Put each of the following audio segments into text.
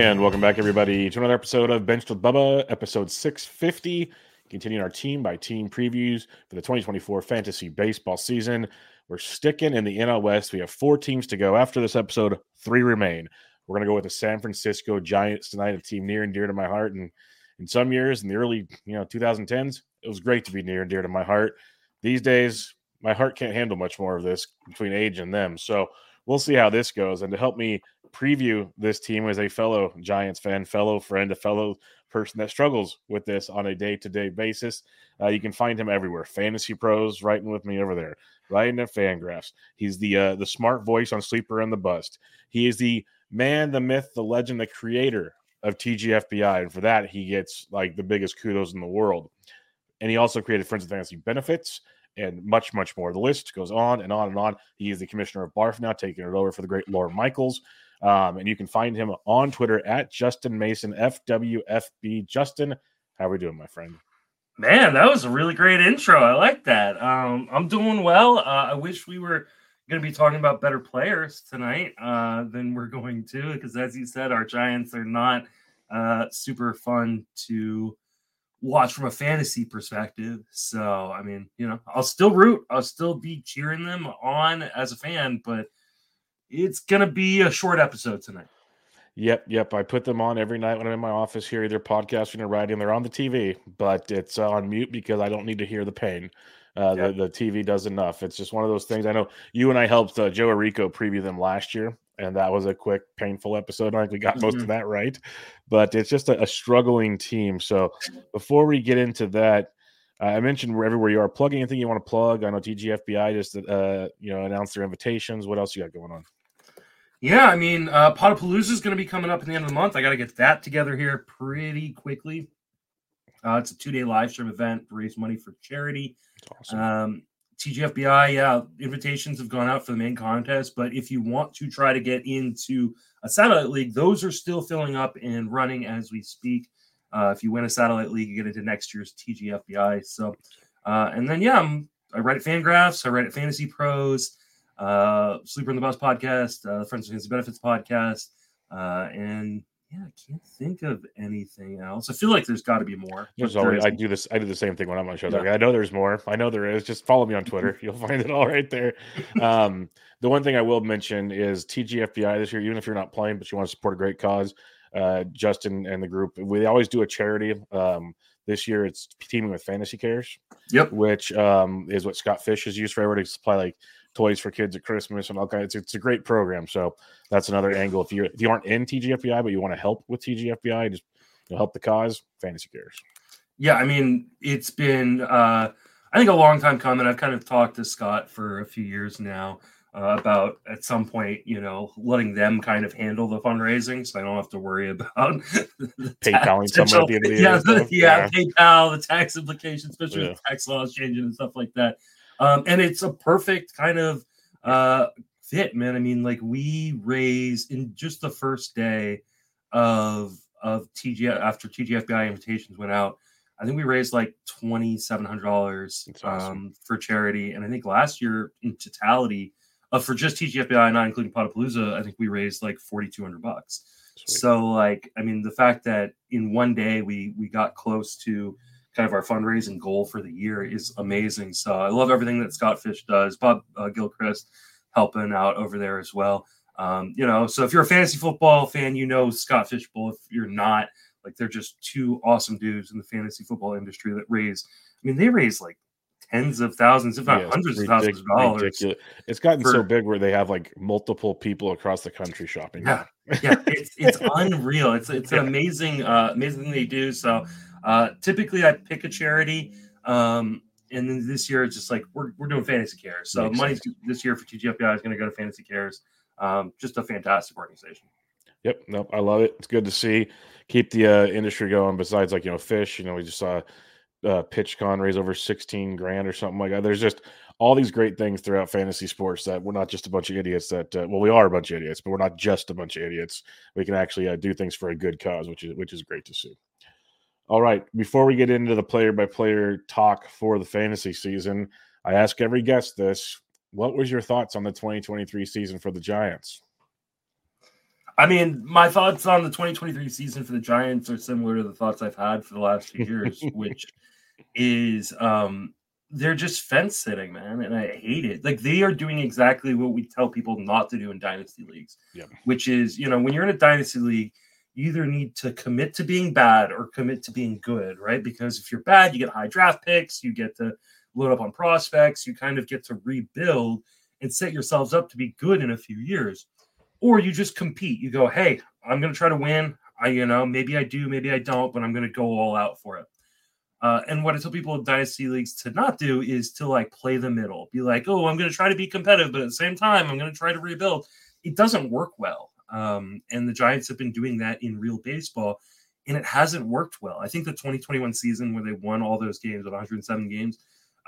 And welcome back, everybody, to another episode of Benched with Bubba, episode 650. Continuing our team by team previews for the 2024 fantasy baseball season. We're sticking in the NL West. We have four teams to go. After this episode, three remain. We're going to go with the San Francisco Giants tonight, a team near and dear to my heart. And in some years, in the early you know 2010s, it was great to be near and dear to my heart. These days, my heart can't handle much more of this between age and them. So we'll see how this goes. And to help me preview this team as a fellow Giants fan, fellow friend, a fellow person that struggles with this on a day to day basis. Uh, you can find him everywhere. Fantasy Pros writing with me over there, writing at Fangraphs. He's the uh, the smart voice on Sleeper and the Bust. He is the man, the myth, the legend, the creator of TGFBI, and for that he gets like the biggest kudos in the world. And he also created Friends of Fantasy Benefits and much, much more. The list goes on and on and on. He is the commissioner of BARF now, taking it over for the great Lorne Michaels. Um, and you can find him on Twitter at Justin Mason, FWFB. Justin, how are we doing, my friend? Man, that was a really great intro. I like that. Um, I'm doing well. Uh, I wish we were going to be talking about better players tonight uh, than we're going to, because as you said, our Giants are not uh, super fun to watch from a fantasy perspective. So, I mean, you know, I'll still root, I'll still be cheering them on as a fan, but it's going to be a short episode tonight. Yep, yep. I put them on every night when I'm in my office here, either podcasting or writing. They're on the TV, but it's on mute because I don't need to hear the pain. Uh, yep. the, the TV does enough. It's just one of those things. I know you and I helped uh, Joe Orrico preview them last year, and that was a quick, painful episode. I think we got mm-hmm. most of mm-hmm. that right, but it's just a, a, struggling team. So before we get into that, uh, I mentioned where everywhere you are. Plug anything you want to plug. I know TGFBI just uh, you know announced their invitations. What else you got going on? Yeah, I mean, uh, Potapalooza is going to be coming up at the end of the month. I got to get that together here pretty quickly. Uh, it's a two day live stream event to raise money for charity. Awesome. Um, TGFBI, yeah, invitations have gone out for the main contest. But if you want to try to get into a satellite league, those are still filling up and running as we speak. Uh, if you win a satellite league, you get into next year's TGFBI. So, uh, and then, yeah, I'm, I write at Fangraphs, I write at Fantasy Pros uh, Sleeper and the Bust podcast, uh, Friends of Fantasy Benefits podcast, uh, and yeah, I can't think of anything else. I feel like there's got to be more. There's always. I do this. I do the same thing when I'm on shows. Yeah. Like, I know there's more. I know there is. Just follow me on Twitter. You'll find it all right there. Um, the one thing I will mention is TGFBI this year. Even if you're not playing, but you want to support a great cause, uh, Justin and the group, we always do a charity. Um, this year, it's teaming with Fantasy Cares. Yep. Which um, is what Scott Fish has used forever to supply like toys for kids at Christmas and all kinds. It's, it's a great program. So that's another angle. If you if you aren't in TGFBI but you want to help with TGFBI, just you know, help the cause. Fantasy cares. Yeah, I mean it's been uh, I think a long time coming. I've kind of talked to Scott for a few years now. Uh, about at some point, you know, letting them kind of handle the fundraising, so I don't have to worry about PayPaling someone at the end of the yeah, year. yeah, yeah, PayPal, the tax implications, especially yeah. with tax laws changing and stuff like that. Um, and it's a perfect kind of uh, fit, man. I mean, like we raised in just the first day of of TG after TGFBI invitations went out. I think we raised like twenty seven hundred dollars awesome. um, for charity, and I think last year in totality, uh, for just TGFBI, not including Potapalooza, I think we raised like forty two hundred bucks. So, like, I mean, the fact that in one day we we got close to kind of our fundraising goal for the year is amazing. So I love everything that Scott Fish does. Bob uh, Gilchrist helping out over there as well. Um, you know, so if you're a fantasy football fan, you know Scott Fishbowl. If you're not, like they're just two awesome dudes in the fantasy football industry that raise. I mean, they raise like tens of thousands, if not yeah, hundreds of thousands of dollars. Ridiculous. It's gotten for, so big where they have like multiple people across the country shopping. Yeah, yeah, it's it's unreal. It's it's yeah. amazing uh, amazing thing they do. So uh, typically, I pick a charity, um, and then this year it's just like we're, we're doing Fantasy Cares. So money this year for TGFBI is going to go to Fantasy Cares. Um, just a fantastic organization. Yep, nope, I love it. It's good to see. Keep the uh, industry going. Besides, like you know, fish. You know, we just saw uh, PitchCon raise over sixteen grand or something like that. There's just all these great things throughout fantasy sports that we're not just a bunch of idiots. That uh, well, we are a bunch of idiots, but we're not just a bunch of idiots. We can actually uh, do things for a good cause, which is which is great to see. All right. Before we get into the player by player talk for the fantasy season, I ask every guest this. What was your thoughts on the 2023 season for the Giants? I mean, my thoughts on the 2023 season for the Giants are similar to the thoughts I've had for the last few years, which is um they're just fence sitting, man, and I hate it. Like they are doing exactly what we tell people not to do in dynasty leagues, yeah. which is, you know, when you're in a dynasty league, you either need to commit to being bad or commit to being good, right? Because if you're bad, you get high draft picks, you get to load up on prospects, you kind of get to rebuild and set yourselves up to be good in a few years. Or you just compete. You go, hey, I'm going to try to win. I, you know, maybe I do, maybe I don't, but I'm going to go all out for it. Uh, and what I tell people in dynasty leagues to not do is to like play the middle, be like, oh, I'm going to try to be competitive, but at the same time, I'm going to try to rebuild. It doesn't work well. Um, and the Giants have been doing that in real baseball, and it hasn't worked well. I think the 2021 season where they won all those games, of 107 games,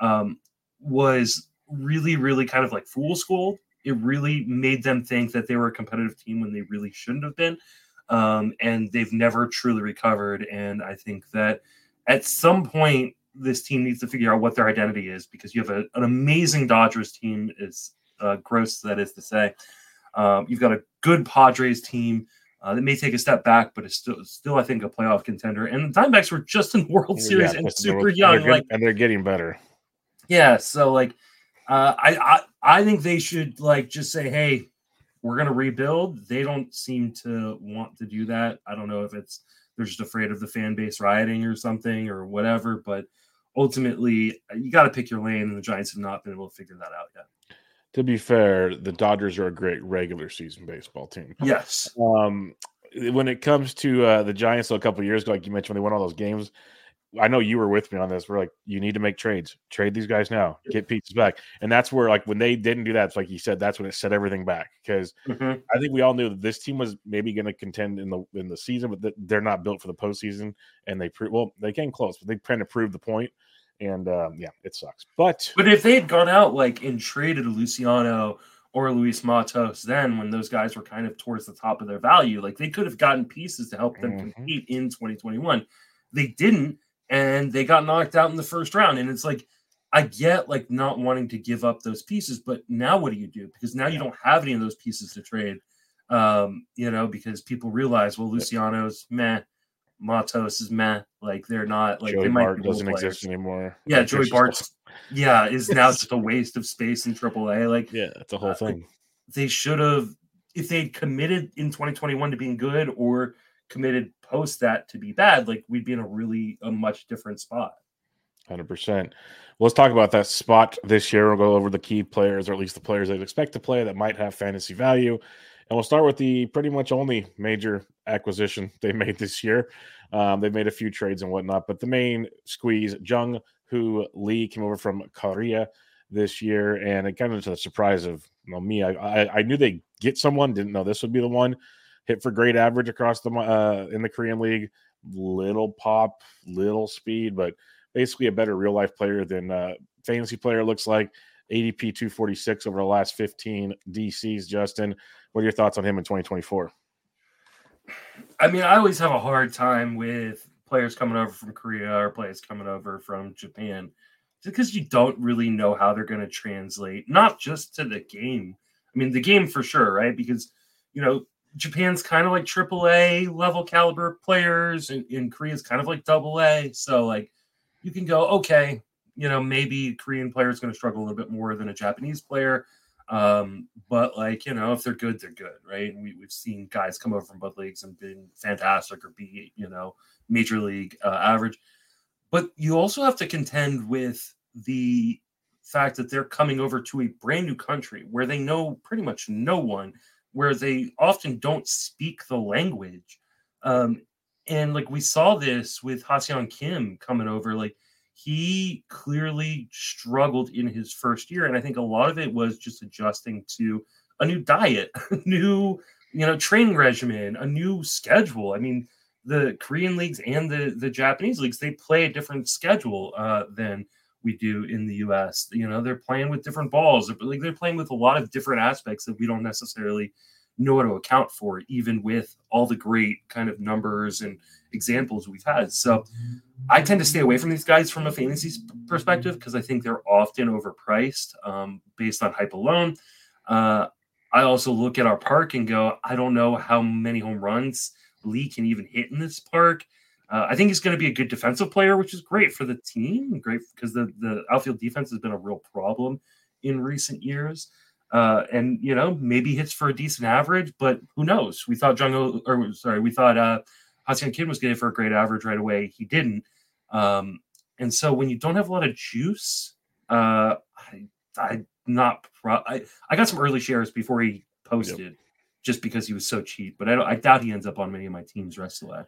um, was really, really kind of like fool's gold. It really made them think that they were a competitive team when they really shouldn't have been. Um, and they've never truly recovered. And I think that at some point, this team needs to figure out what their identity is because you have a, an amazing Dodgers team, as uh, gross that is to say. Um, you've got a good Padres team uh, that may take a step back, but it's still, still I think, a playoff contender. And the Diamondbacks were just in World Series and super young, and like, and they're getting better. Yeah, so like, uh, I, I I think they should like just say, hey, we're gonna rebuild. They don't seem to want to do that. I don't know if it's they're just afraid of the fan base rioting or something or whatever, but ultimately you got to pick your lane, and the Giants have not been able to figure that out yet. To be fair, the Dodgers are a great regular season baseball team. Yes. Um, when it comes to uh, the Giants, so a couple years ago, like you mentioned, when they won all those games, I know you were with me on this. We're like, you need to make trades, trade these guys now, get pieces back, and that's where like when they didn't do that, it's like you said, that's when it set everything back because mm-hmm. I think we all knew that this team was maybe going to contend in the in the season, but they're not built for the postseason, and they pre- well they came close, but they kind of proved the point, and um, yeah, it sucks. But but if they had gone out like and traded Luciano or Luis Matos, then when those guys were kind of towards the top of their value, like they could have gotten pieces to help them mm-hmm. compete in 2021. They didn't and they got knocked out in the first round. And it's like, I get like not wanting to give up those pieces, but now what do you do? Because now you don't have any of those pieces to trade. Um, you know, because people realize, well, Luciano's meh, Matos is meh. Like they're not like Joey they might Bart doesn't players. exist anymore. Yeah, like, Joey Bart, yeah, is now just a waste of space in AAA. Like, yeah, it's a whole uh, thing. They should have, if they'd committed in 2021 to being good, or committed post that to be bad, like we'd be in a really a much different spot. Hundred percent. Well, let's talk about that spot this year. We'll go over the key players, or at least the players they'd expect to play that might have fantasy value. And we'll start with the pretty much only major acquisition they made this year. Um, they've made a few trades and whatnot, but the main squeeze, Jung Hoo Lee, came over from Korea this year, and it kind of to the surprise of you know, me. I, I, I knew they get someone, didn't know this would be the one hit for great average across the uh, in the Korean League. Little pop, little speed, but basically a better real life player than uh, fantasy player looks like. ADP 246 over the last 15 DCs. Justin, what are your thoughts on him in 2024? I mean, I always have a hard time with players coming over from Korea or players coming over from Japan because you don't really know how they're going to translate, not just to the game. I mean, the game for sure, right? Because, you know, Japan's kind of like AAA level caliber players, and, and Korea's kind of like double A. So like you can go, okay, you know, maybe Korean player is going to struggle a little bit more than a Japanese player. Um, but like, you know, if they're good, they're good, right? And we, we've seen guys come over from both leagues and been fantastic or be, you know, major league uh, average. But you also have to contend with the fact that they're coming over to a brand new country where they know pretty much no one where they often don't speak the language. Um, and like we saw this with Ha-Seong Kim coming over, like he clearly struggled in his first year. And I think a lot of it was just adjusting to a new diet, a new, you know, training regimen, a new schedule. I mean, the Korean leagues and the, the Japanese leagues, they play a different schedule uh, than we do in the US. You know, they're playing with different balls. Like they're playing with a lot of different aspects that we don't necessarily know how to account for, even with all the great kind of numbers and examples we've had. So I tend to stay away from these guys from a fantasy perspective because I think they're often overpriced um, based on hype alone. Uh, I also look at our park and go, I don't know how many home runs Lee can even hit in this park. Uh, I think he's going to be a good defensive player, which is great for the team. Great because the the outfield defense has been a real problem in recent years. Uh, and you know maybe hits for a decent average, but who knows? We thought Jungle, or sorry, we thought uh, Ha-Seong Kim was getting for a great average right away. He didn't. Um, and so when you don't have a lot of juice, uh, I, I not pro- I, I got some early shares before he posted, yep. just because he was so cheap. But I, don't. I doubt he ends up on many of my teams rest of the way.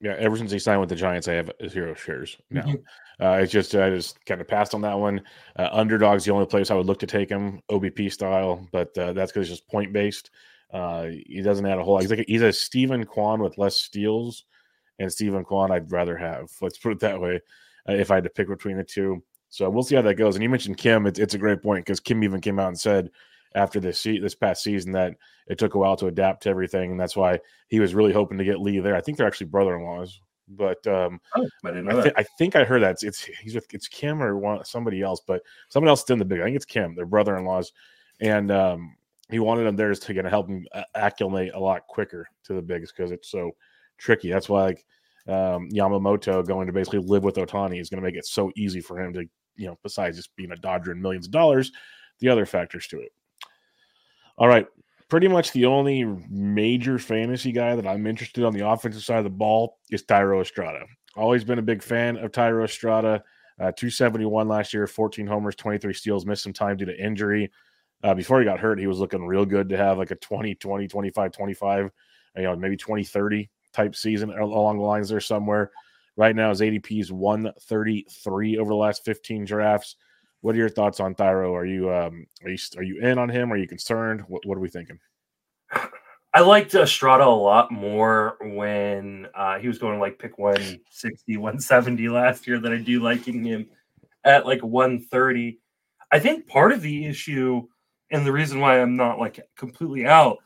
Yeah, ever since he signed with the Giants, I have zero shares now. Mm-hmm. Uh, it's just I just kind of passed on that one. Uh, underdog's the only place I would look to take him, OBP style, but uh, that's because it's just point based. Uh, he doesn't add a whole. He's like he's a Steven Kwan with less steals, and Steven Kwan I'd rather have. Let's put it that way. Uh, if I had to pick between the two, so we'll see how that goes. And you mentioned Kim. It's, it's a great point because Kim even came out and said after this this past season that it took a while to adapt to everything, and that's why he was really hoping to get Lee there. I think they're actually brother-in-laws, but um, oh, I, I, th- I, think I heard that it's, it's he's with it's Kim or one, somebody else, but someone else is in the big. I think it's Kim. They're brother-in-laws, and um, he wanted them there to help him acclimate a lot quicker to the bigs because it's so tricky. That's why like um, Yamamoto going to basically live with Ohtani is going to make it so easy for him to you know, besides just being a Dodger and millions of dollars, the other factors to it. All right. Pretty much the only major fantasy guy that I'm interested on the offensive side of the ball is Thairo Estrada. Always been a big fan of Thairo Estrada. Uh, 271 last year, 14 homers, 23 steals, missed some time due to injury. Uh, before he got hurt, he was looking real good to have like a 20, 20, 25, 25, you know, maybe 20, 30 type season along the lines there somewhere. Right now, his ADP is 133 over the last 15 drafts. What are your thoughts on Thairo? Are you um are you are you in on him? Are you concerned? What what are we thinking? I liked Estrada a lot more when uh, he was going to like pick 160, 170 last year than I do liking him at like 130. I think part of the issue and the reason why I'm not like completely out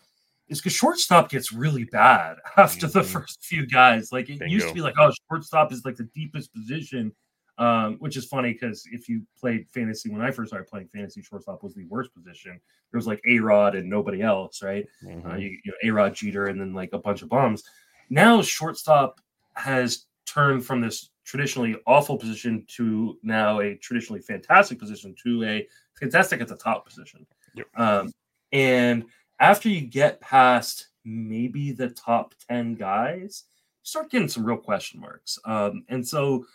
is because shortstop gets really bad after mm-hmm. the first few guys. Like it Bingo. used to be like, oh, shortstop is like the deepest position, um, which is funny because if you played fantasy when I first started playing fantasy, shortstop was the worst position. There was like A Rod and nobody else, right? Uh, mm-hmm. Uh, you, you know, A Rod Jeter and then like a bunch of bombs. Now shortstop has turned from this traditionally awful position to now a traditionally fantastic position to a fantastic at the top position. Yep. Um, and after you get past maybe the top 10 guys, you start getting some real question marks. Um, and so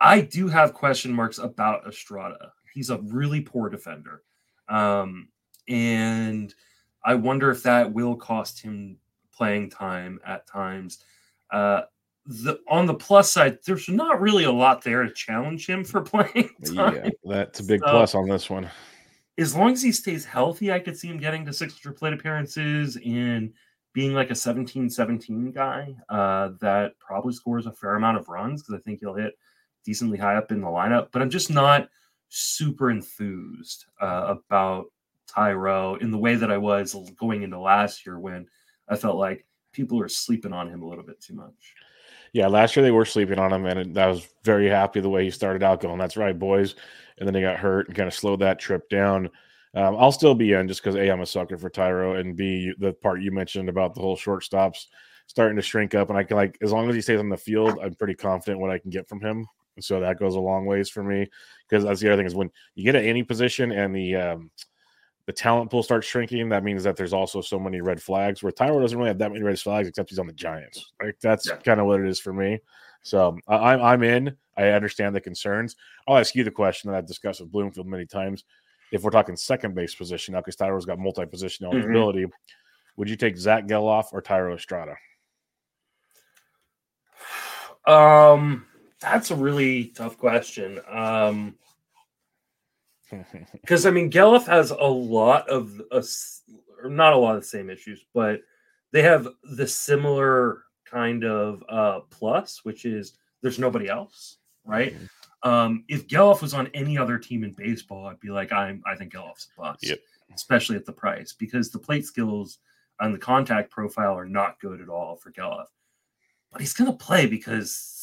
I do have question marks about Estrada. He's a really poor defender. Um, and I wonder if that will cost him playing time at times. Uh, the on the plus side, there's not really a lot there to challenge him for playing. Time. Yeah, that's a big so, plus on this one as long as he stays healthy, I could see him getting to 600 plate appearances and being like a 17 17 guy uh, that probably scores a fair amount of runs because I think he'll hit decently high up in the lineup. But I'm just not super enthused uh, about Thairo in the way that I was going into last year when I felt like people are sleeping on him a little bit too much. Yeah, last year they were sleeping on him, and I was very happy the way he started out going. That's right, boys and then he got hurt and kind of slowed that trip down. Um, I'll still be in just because a I'm a sucker for Thairo, and b the part you mentioned about the whole shortstops starting to shrink up, and I can like as long as he stays on the field, I'm pretty confident what I can get from him. So that goes a long ways for me because that's the other thing is when you get at any position and the um, the talent pool starts shrinking, that means that there's also so many red flags. Where Thairo doesn't really have that many red flags, except he's on the Giants. Like that's yeah. kind of what it is for me. So I, I'm in. I understand the concerns. I'll ask you the question that I've discussed with Bloomfield many times. If we're talking second base position now, because Thairo's got multi position mm-hmm. eligibility, mm-hmm. would you take Zach Gelof or Thairo Estrada? Um, that's a really tough question. Um, because I mean, Gelof has a lot of a, not a lot of the same issues, but they have the similar kind of uh, plus, which is there's nobody else, right? Mm-hmm. Um, if Gelof was on any other team in baseball, I'd be like, I'm I think Gelof's a bust, yep. especially at the price because the plate skills and the contact profile are not good at all for Gelof. But he's gonna play because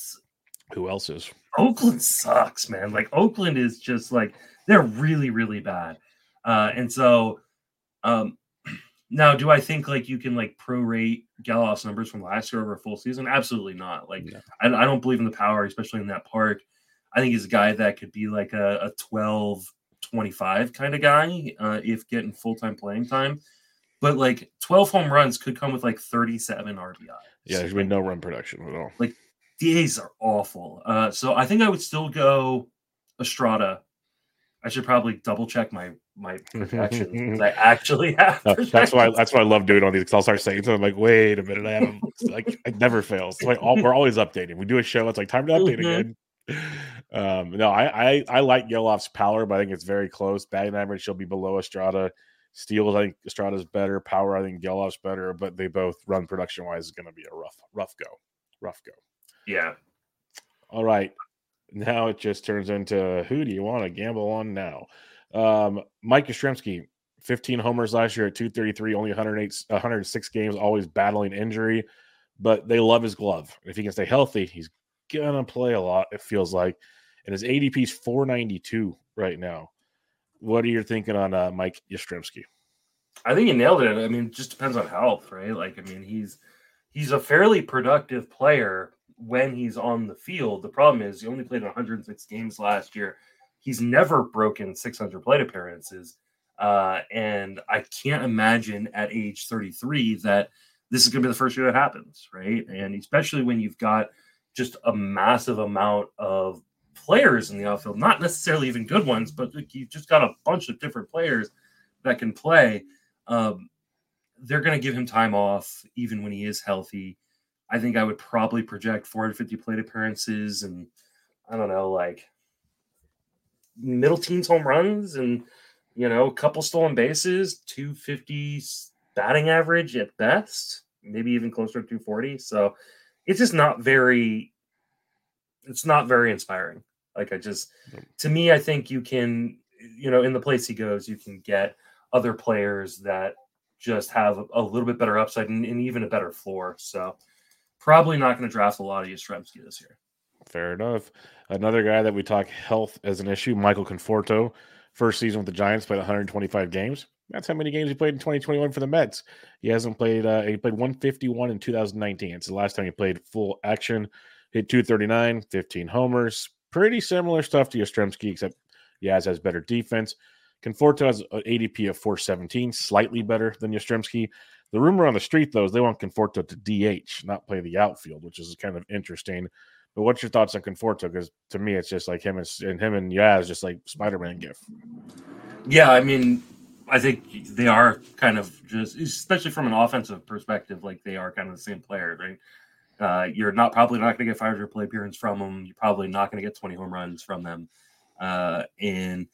who else is? Oakland sucks, man. Like Oakland is just like they're really, really bad. Uh, and so um, Now, do I think like you can like prorate Gelof's numbers from last year over a full season? Absolutely not. Like no. I, I, don't believe in the power, especially in that park. I think he's a guy that could be like a, a 12, 25 kind of guy uh, if getting full time playing time. But like 12 home runs could come with like 37 RBI. Yeah, there's been no run production at all. Like DAs are awful. Uh, so I think I would still go Estrada. I should probably double check my my projections I actually have. that's why that's why I love doing all these because I'll start saying something like, "Wait a minute, I haven't like it never fails." Like all, we're always updating. We do a show, it's like time to update mm-hmm. again. Um, no, I, I I like Gelof's power, but I think it's very close. Batting average, she'll be below Estrada. Steals, I think Estrada's better. Power, I think Gelof's better, but they both run production wise is going to be a rough rough go, rough go. Yeah. All right. Now it just turns into who do you want to gamble on now? Um, Mike Yastrzemski, 15 homers last year at 233, only 108, 106 games, always battling injury, but they love his glove. If he can stay healthy, he's gonna play a lot. It feels like, and his ADP is 492 right now. What are you thinking on uh, Mike Yastrzemski? I think he nailed it. I mean, it just depends on health, right? Like, I mean, he's he's a fairly productive player when he's on the field. The problem is he only played 106 games last year. He's never broken 600 plate appearances. Uh, and I can't imagine at age 33 that this is going to be the first year that happens, right? And especially when you've got just a massive amount of players in the outfield, not necessarily even good ones, but you've just got a bunch of different players that can play. Um, they're going to give him time off even when he is healthy. I think I would probably project 450 plate appearances and I don't know, like middle teens home runs and you know, a couple stolen bases, 250 batting average at best, maybe even closer to 240. So it's just not very it's not very inspiring. Like I just to me, I think you can, you know, in the place he goes, you can get other players that just have a little bit better upside and, and even a better floor. So probably not going to draft a lot of Yastrzemski this year. Fair enough. Another guy that we talk health as an issue, Michael Conforto. First season with the Giants, played 125 games. That's how many games he played in 2021 for the Mets. He hasn't played. Uh, he played 151 in 2019. It's the last time he played full action. Hit 239, 15 homers. Pretty similar stuff to Yastrzemski, except Yaz has better defense. Conforto has an ADP of 417, slightly better than Yastrzemski. The rumor on the street, though, is they want Conforto to DH, not play the outfield, which is kind of interesting. But what's your thoughts on Conforto? Because to me, it's just like him and, and him and Yaz, just like Spider Man gif. Yeah, I mean, I think they are kind of just, especially from an offensive perspective, like they are kind of the same player, right? Uh, you're not probably not going to get 500 play appearance from them. You're probably not going to get 20 home runs from them. Uh, and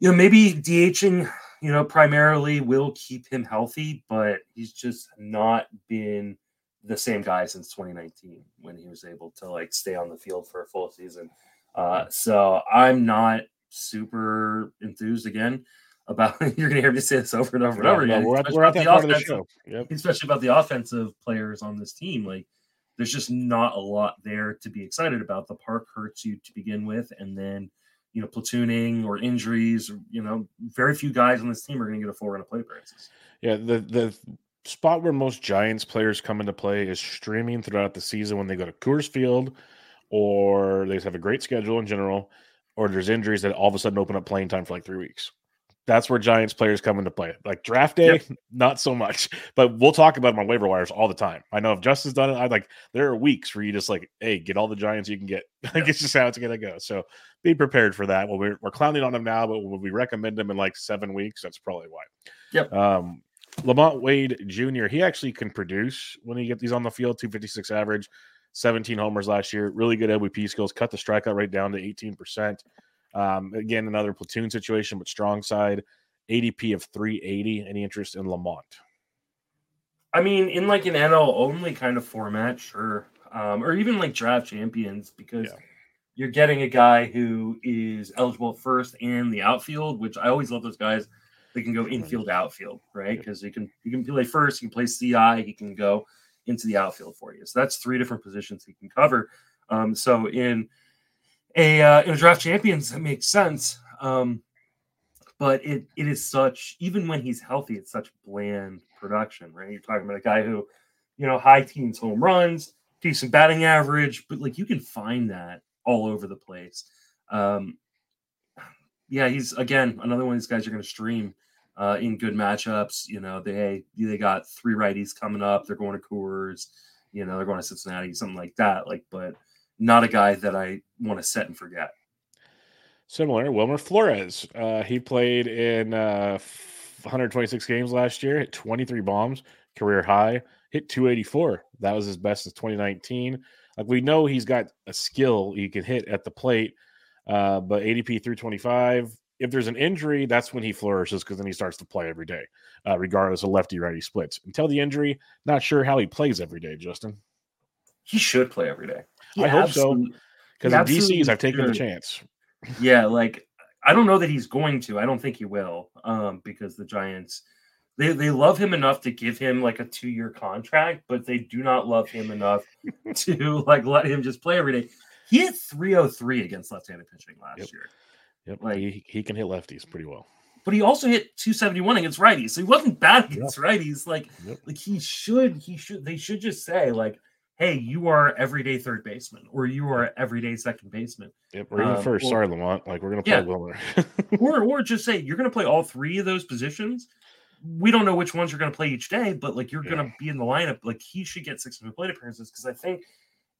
you know, maybe DHing you know, primarily will keep him healthy, but he's just not been the same guy since 2019 when he was able to like stay on the field for a full season. Uh, so I'm not super enthused again about you're gonna hear me say this over and over and over again. We're at, we're at that part of the. Yep. Especially about the offensive players on this team. Like there's just not a lot there to be excited about. The park hurts you to begin with, and then you know, platooning or injuries. You know, very few guys on this team are going to get a full run of play appearances. Yeah, the the spot where most Giants players come into play is streaming throughout the season when they go to Coors Field, or they have a great schedule in general, or there's injuries that all of a sudden open up playing time for like three weeks that's where Giants players come into play. Like draft day, yep. not so much, but we'll talk about them on waiver wires all the time. I know if Justin's done it, I like there are weeks where you just like, hey, get all the Giants you can get. like it's just how it's gonna go. So be prepared for that. Well, we're, we're clowning on them now, but when we recommend them in like seven weeks, that's probably why. Yep. Um, LaMonte Wade Jr. He actually can produce when he gets these on the field. Two fifty six average, seventeen homers last year. Really good OBP skills. Cut the strikeout rate down to eighteen percent. Um, again, another platoon situation, but strong side. ADP of 380. Any interest in LaMonte? I mean, in like an NL only kind of format, sure. Um, or even like draft champions, because yeah. you're getting a guy who is eligible first and the outfield, which I always love those guys. They can go infield, outfield, right? Because yeah. he can you can play first, he can play CI, he can go into the outfield for you. So that's three different positions he can cover. Um, so in a uh, draft champions that makes sense. Um, but it it is such even when he's healthy, it's such bland production, right? You're talking about a guy who, you know, high teens home runs, decent batting average, but like you can find that all over the place. Um, yeah, he's again another one of these guys you're going to stream uh, in good matchups. You know, they they got three righties coming up. They're going to Coors. You know, they're going to Cincinnati, something like that. Like, but not a guy that I want to set and forget. Similar, Wilmer Flores. Uh, he played in uh, 126 games last year, hit 23 bombs, career high, hit 284. That was his best since 2019. Like we know he's got a skill he can hit at the plate, uh, but ADP 325. If there's an injury, that's when he flourishes because then he starts to play every day, uh, regardless of lefty righty splits. Until the injury, not sure how he plays every day, Justin. He should play every day. I hope so. Because in DCs, I've taken the chance yeah, like I don't know that he's going to. I don't think he will, um, because the Giants they they love him enough to give him like a two year contract, but they do not love him enough to like let him just play every day. He hit 303 against left handed pitching last yep. year. Yep, like he, he can hit lefties pretty well. But he also hit 271 against righties, so he wasn't bad against yep. righties. Like, yep. like he should, he should, they should just say like, hey, you are everyday third baseman or you are everyday second baseman. Yep, or even um, first. Or, Sorry, LaMonte. Like we're gonna play yeah. Wilmer. or or just say you're gonna play all three of those positions. We don't know which ones you're gonna play each day, but like you're yeah. gonna be in the lineup. Like he should get 600 plate appearances because I think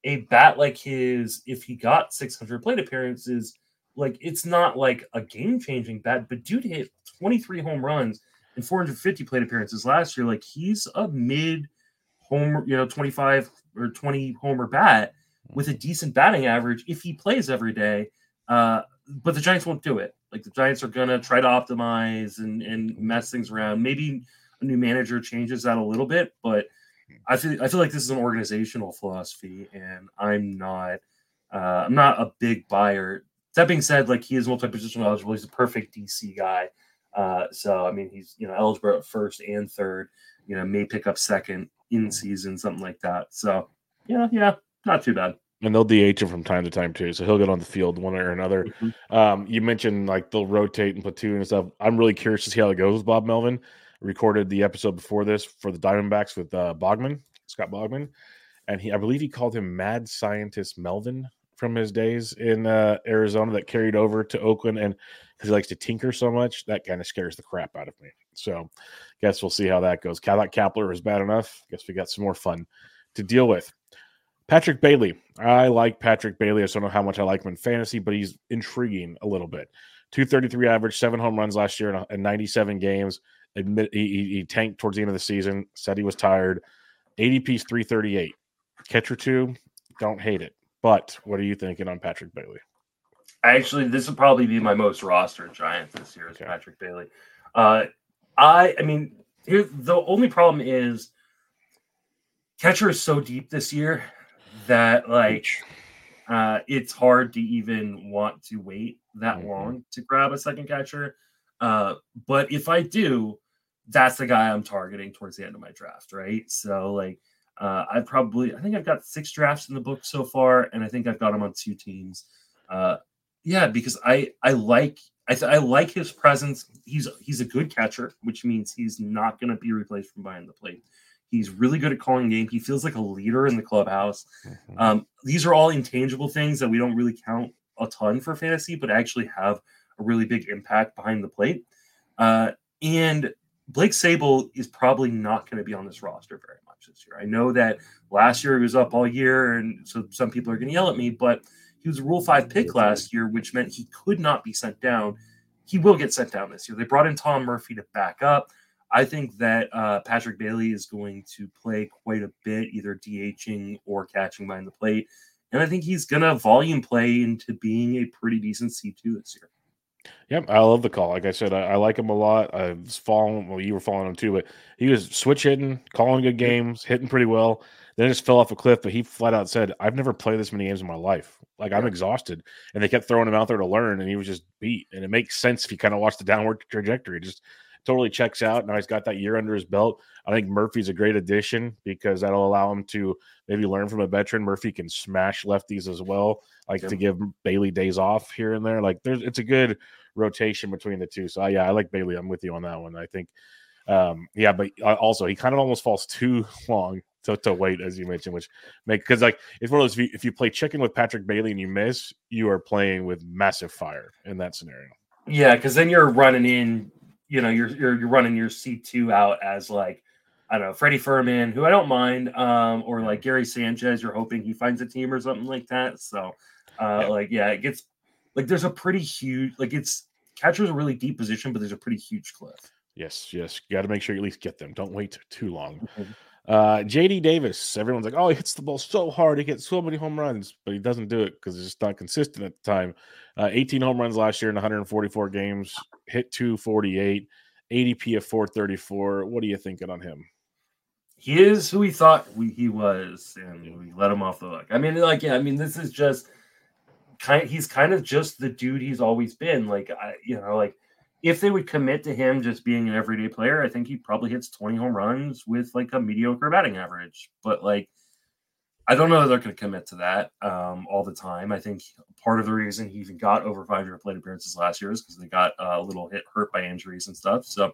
a bat like his, if he got 600 plate appearances, like it's not like a game changing bat, but dude hit 23 home runs and 450 plate appearances last year. Like he's a mid home, you know, 25 or 20 homer bat with a decent batting average if he plays every day. Uh, but the Giants won't do it. Like the Giants are gonna try to optimize and, and mess things around. Maybe a new manager changes that a little bit, but I feel I feel like this is an organizational philosophy, and I'm not uh, I'm not a big buyer. That being said, like he is multi-positional eligible. He's a perfect DC guy. Uh, so I mean, he's you know eligible at first and third. You know, may pick up second in season, something like that. So yeah, yeah, not too bad. And they'll DH him from time to time too, so he'll get on the field one way or another. Mm-hmm. Um, you mentioned like they'll rotate and platoon and stuff. I'm really curious to see how it goes. With Bob Melvin recorded the episode before this for the Diamondbacks with uh, Bogman, Scott Bogman, and he, I believe he called him Mad Scientist Melvin from his days in uh, Arizona that carried over to Oakland, and because he likes to tinker so much, that kind of scares the crap out of me. So, guess we'll see how that goes. I thought Kapler was bad enough. Guess we got some more fun to deal with. Patrick Bailey. I like Patrick Bailey. I don't know how much I like him in fantasy, but he's intriguing a little bit. 233 average, seven home runs last year in 97 games. Admit he, he tanked towards the end of the season, said he was tired. ADP's 338. Catcher two, don't hate it. But what are you thinking on Patrick Bailey? Actually, this will probably be my most roster Giant this year is okay. Patrick Bailey. Uh, I I mean, here the only problem is catcher is so deep this year that like uh, it's hard to even want to wait that mm-hmm. long to grab a second catcher. Uh, but if I do, that's the guy I'm targeting towards the end of my draft, right? So like uh, I probably I think I've got six drafts in the book so far, and I think I've got them on two teams. Uh, yeah, because I I like I, th- I like his presence. He's he's a good catcher, which means he's not going to be replaced from behind the plate. He's really good at calling game. He feels like a leader in the clubhouse. Mm-hmm. Um, these are all intangible things that we don't really count a ton for fantasy, but actually have a really big impact behind the plate. Uh, and Blake Sabol is probably not going to be on this roster very much this year. I know that last year he was up all year, and so some people are going to yell at me, but he was a Rule 5 pick last year, which meant he could not be sent down. He will get sent down this year. They brought in Tom Murphy to back up. I think that uh, Patrick Bailey is going to play quite a bit, either DHing or catching behind the plate. And I think he's going to volume play into being a pretty decent C2 this year. Yep, I love the call. Like I said, I, I, like him a lot. I was following, well, you were following him too, but he was switch hitting, calling good games, hitting pretty well. Then just fell off a cliff, but he flat out said, I've never played this many games in my life. Like I'm exhausted. And they kept throwing him out there to learn, and he was just beat. And it makes sense if you kind of watch the downward trajectory. Just totally checks out. Now he's got that year under his belt. I think Murphy's a great addition because that'll allow him to maybe learn from a veteran. Murphy can smash lefties as well, like yeah. to give Bailey days off here and there. Like there's it's a good rotation between the two. So yeah, I like Bailey. I'm with you on that one. I think, um, yeah, but uh, also he kind of almost falls too long to, to wait, as you mentioned, which make because like it's one of those if you, if you play chicken with Patrick Bailey and you miss, you are playing with massive fire in that scenario. Yeah, because then you're running in, you know, you're you're, you're running your C two out as like. I don't know, Freddie Fermin, who I don't mind, um, or like Gary Sanchez, you're hoping he finds a team or something like that. So, uh, yeah. like, yeah, it gets like there's a pretty huge, like, it's catcher's a really deep position, but there's a pretty huge cliff. Yes, yes, you got to make sure you at least get them. Don't wait too long. Uh, JD Davis, everyone's like, oh, he hits the ball so hard. He gets so many home runs, but he doesn't do it because it's just not consistent at the time. Uh, 18 home runs last year in 144 games, hit 248, ADP of 434. What are you thinking on him? He is who he thought we, he was, and we let him off the hook. I mean, like, yeah, I mean, this is just kind. He's kind of just the dude he's always been. Like, I, you know, like if they would commit to him just being an everyday player, I think he probably hits 20 home runs with like a mediocre batting average. But like, I don't know that they're going to commit to that um, all the time. I think part of the reason he even got over 500 plate appearances last year is because they got uh, a little hit hurt by injuries and stuff. So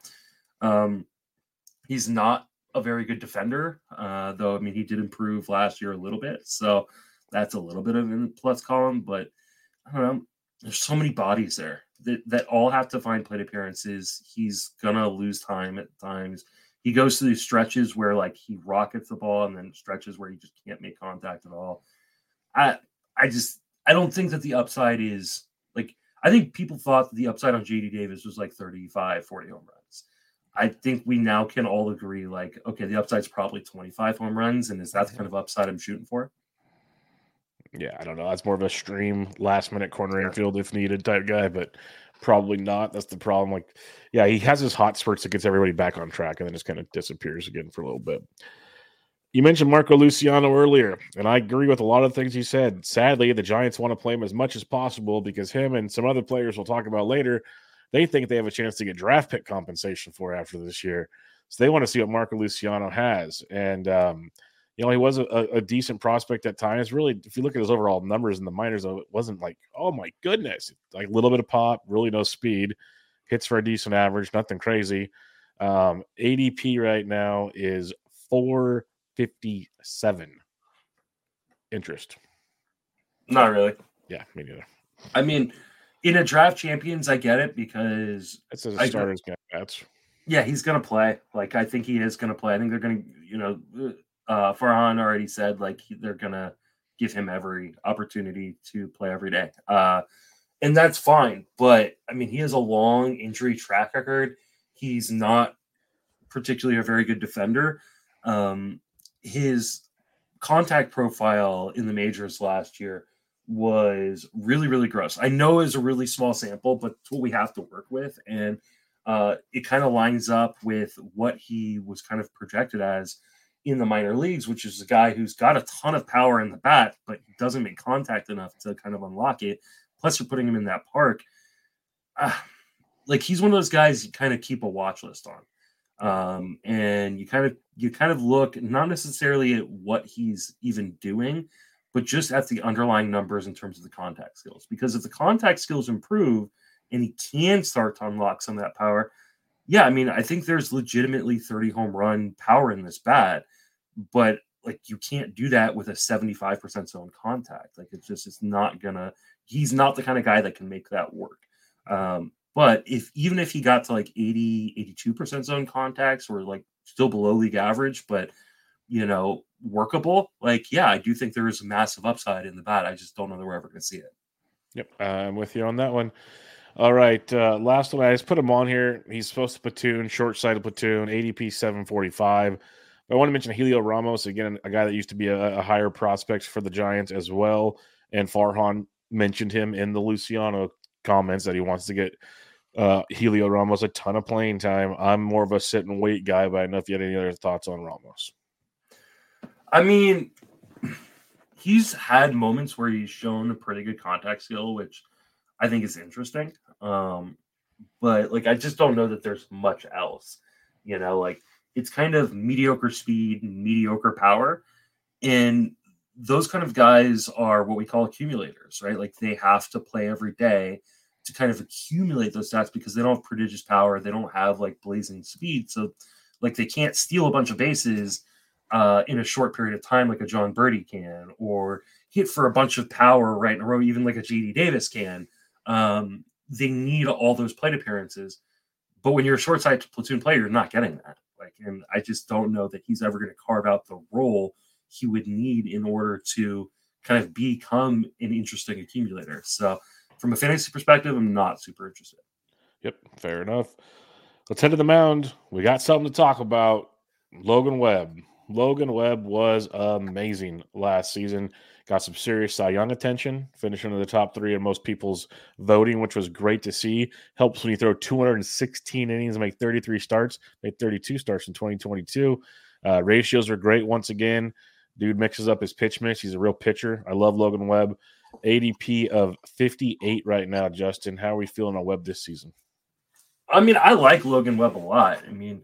um, he's not a very good defender, uh, though. I mean, he did improve last year a little bit, so that's a little bit of a plus column. But I don't know. There's so many bodies there that, that all have to find plate appearances. He's gonna lose time at times. He goes through these stretches where like he rockets the ball and then stretches where he just can't make contact at all. I I just I don't think that the upside is like I think people thought that the upside on JD Davis was like 35, 40 home runs. I think we now can all agree like okay, the upside's probably 25 home runs and is that the kind of upside I'm shooting for? Yeah, I don't know. That's more of a stream last minute corner infield if needed type guy, but probably not. That's the problem. Like, yeah, he has his hot spurts that gets everybody back on track and then just kind of disappears again for a little bit. You mentioned Marco Luciano earlier, and I agree with a lot of things he said. Sadly, the Giants want to play him as much as possible because him and some other players we'll talk about later, they think they have a chance to get draft pick compensation for after this year. So they want to see what Marco Luciano has. And um, you know, he was a, a, decent prospect at times. Really, if you look at his overall numbers in the minors, though, it wasn't like, oh my goodness, like a little bit of pop, really no speed, hits for a decent average, nothing crazy. Um, ADP right now is 457 interest. Not really. Yeah, me neither. I mean, in a draft champions, I get it because it's a starter's That's yeah, he's gonna play. Like I think he is gonna play. I think they're gonna, you know, uh, Farhan already said like they're gonna give him every opportunity to play every day, uh, and that's fine. But I mean, he has a long injury track record. He's not particularly a very good defender. Um, his contact profile in the majors last year was really really gross. I know it's a really small sample, but it's what we have to work with, and uh, it kind of lines up with what he was kind of projected as in the minor leagues, which is a guy who's got a ton of power in the bat, but doesn't make contact enough to kind of unlock it. Plus, you're putting him in that park. Uh, like he's one of those guys you kind of keep a watch list on. Um, and you kind of you kind of look not necessarily at what he's even doing, but just at the underlying numbers in terms of the contact skills. Because if the contact skills improve and he can start to unlock some of that power, yeah, I mean, I think there's legitimately 30 home run power in this bat, but like you can't do that with a 75% zone contact. Like it's just it's not gonna he's not the kind of guy that can make that work. Um, but if even if he got to like 80, 82% zone contacts or like still below league average, but you know, workable, like yeah, I do think there is a massive upside in the bat. I just don't know that we're ever gonna see it. Yep, I'm with you on that one. All right. Uh, last one. I just put him on here. He's supposed to platoon, short sided platoon, ADP 745. I want to mention Heliot Ramos, again, a guy that used to be a, a, higher prospect for the Giants as well. And Farhan mentioned him in the Luciano comments that he wants to get uh, Heliot Ramos a ton of playing time. I'm more of a sit and wait guy, but I don't know if you had any other thoughts on Ramos. I mean, he's had moments where he's shown a pretty good contact skill, which I think is interesting. Um, but like I just don't know that there's much else. You know, like it's kind of mediocre speed, mediocre power, and those kind of guys are what we call accumulators, right? Like they have to play every day to kind of accumulate those stats because they don't have prodigious power. They don't have like blazing speed. So, like, they can't steal a bunch of bases uh, in a short period of time like a Jon Berti can, or hit for a bunch of power right in a row, even like a JD Davis can. Um, they need all those plate appearances. But when you're a short side platoon player, you're not getting that. Like, and I just don't know that he's ever going to carve out the role he would need in order to kind of become an interesting accumulator. So, from a fantasy perspective, I'm not super interested. Yep, fair enough. Let's head to the mound. We got something to talk about. Logan Webb. Logan Webb was amazing last season. Got some serious Cy Young attention, finishing in the top three in most people's voting, which was great to see. Helps when you throw 216 innings and make 33 starts. Made 32 starts in 2022. Uh, ratios are great once again. Dude mixes up his pitch mix. He's a real pitcher. I love Logan Webb. ADP of 58 right now, Justin. How are we feeling on Webb this season? I mean, I like Logan Webb a lot. I mean,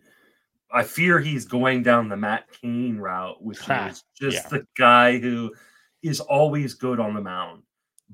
I fear he's going down the Matt Cain route, which is just yeah. the guy who is always good on the mound,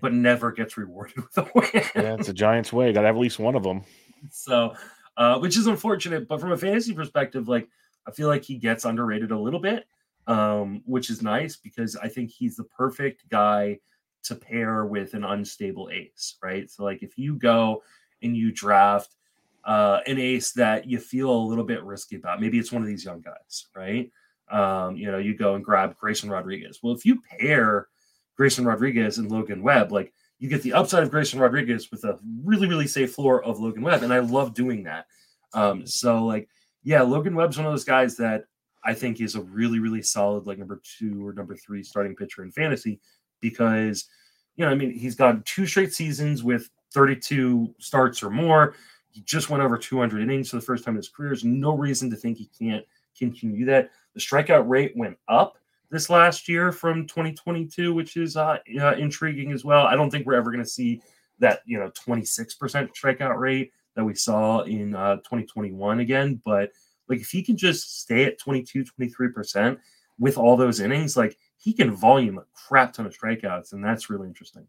but never gets rewarded with a win. yeah, it's a Giants way. Got to have at least one of them. So, uh, which is unfortunate. But from a fantasy perspective, like I feel like he gets underrated a little bit, um, which is nice because I think he's the perfect guy to pair with an unstable ace, right? So, like if you go and you draft uh, an ace that you feel a little bit risky about. Maybe it's one of these young guys, right? Um, you know, you go and grab Grayson Rodriguez. Well, if you pair Grayson Rodriguez and Logan Webb, like you get the upside of Grayson Rodriguez with a really, really safe floor of Logan Webb. And I love doing that. Um, so, like, yeah, Logan Webb's one of those guys that I think is a really, really solid, like number two or number three starting pitcher in fantasy because, you know, I mean, he's got two straight seasons with 32 starts or more. He just went over 200 innings for the first time in his career. There's no reason to think he can't continue that. The strikeout rate went up this last year from 2022, which is uh, uh, intriguing as well. I don't think we're ever going to see that you know 26% strikeout rate that we saw in uh, 2021 again. But like if he can just stay at 22, 23% with all those innings, like he can volume a crap ton of strikeouts, and that's really interesting.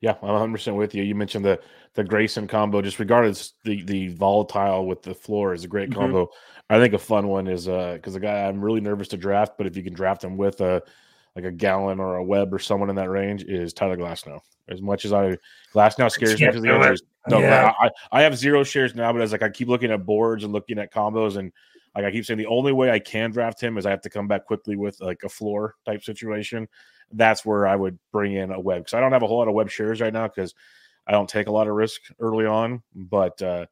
Yeah, I'm 100 percent with you. You mentioned the the Grayson combo. Just regardless the the volatile with the floor is a great mm-hmm. combo. Mm-hmm. I think a fun one is uh because the guy I'm really nervous to draft, but if you can draft him with a like a Gallen or a Webb or someone in that range is Tyler Glasnow. As much as I Glasnow scares me because the others. No, yeah. I, I have zero shares now, but as like I keep looking at boards and looking at combos and like I keep saying, the only way I can draft him is I have to come back quickly with like a floor type situation that's where I would bring in a Webb because I don't have a whole lot of Webb shares right now because I don't take a lot of risk early on. But uh,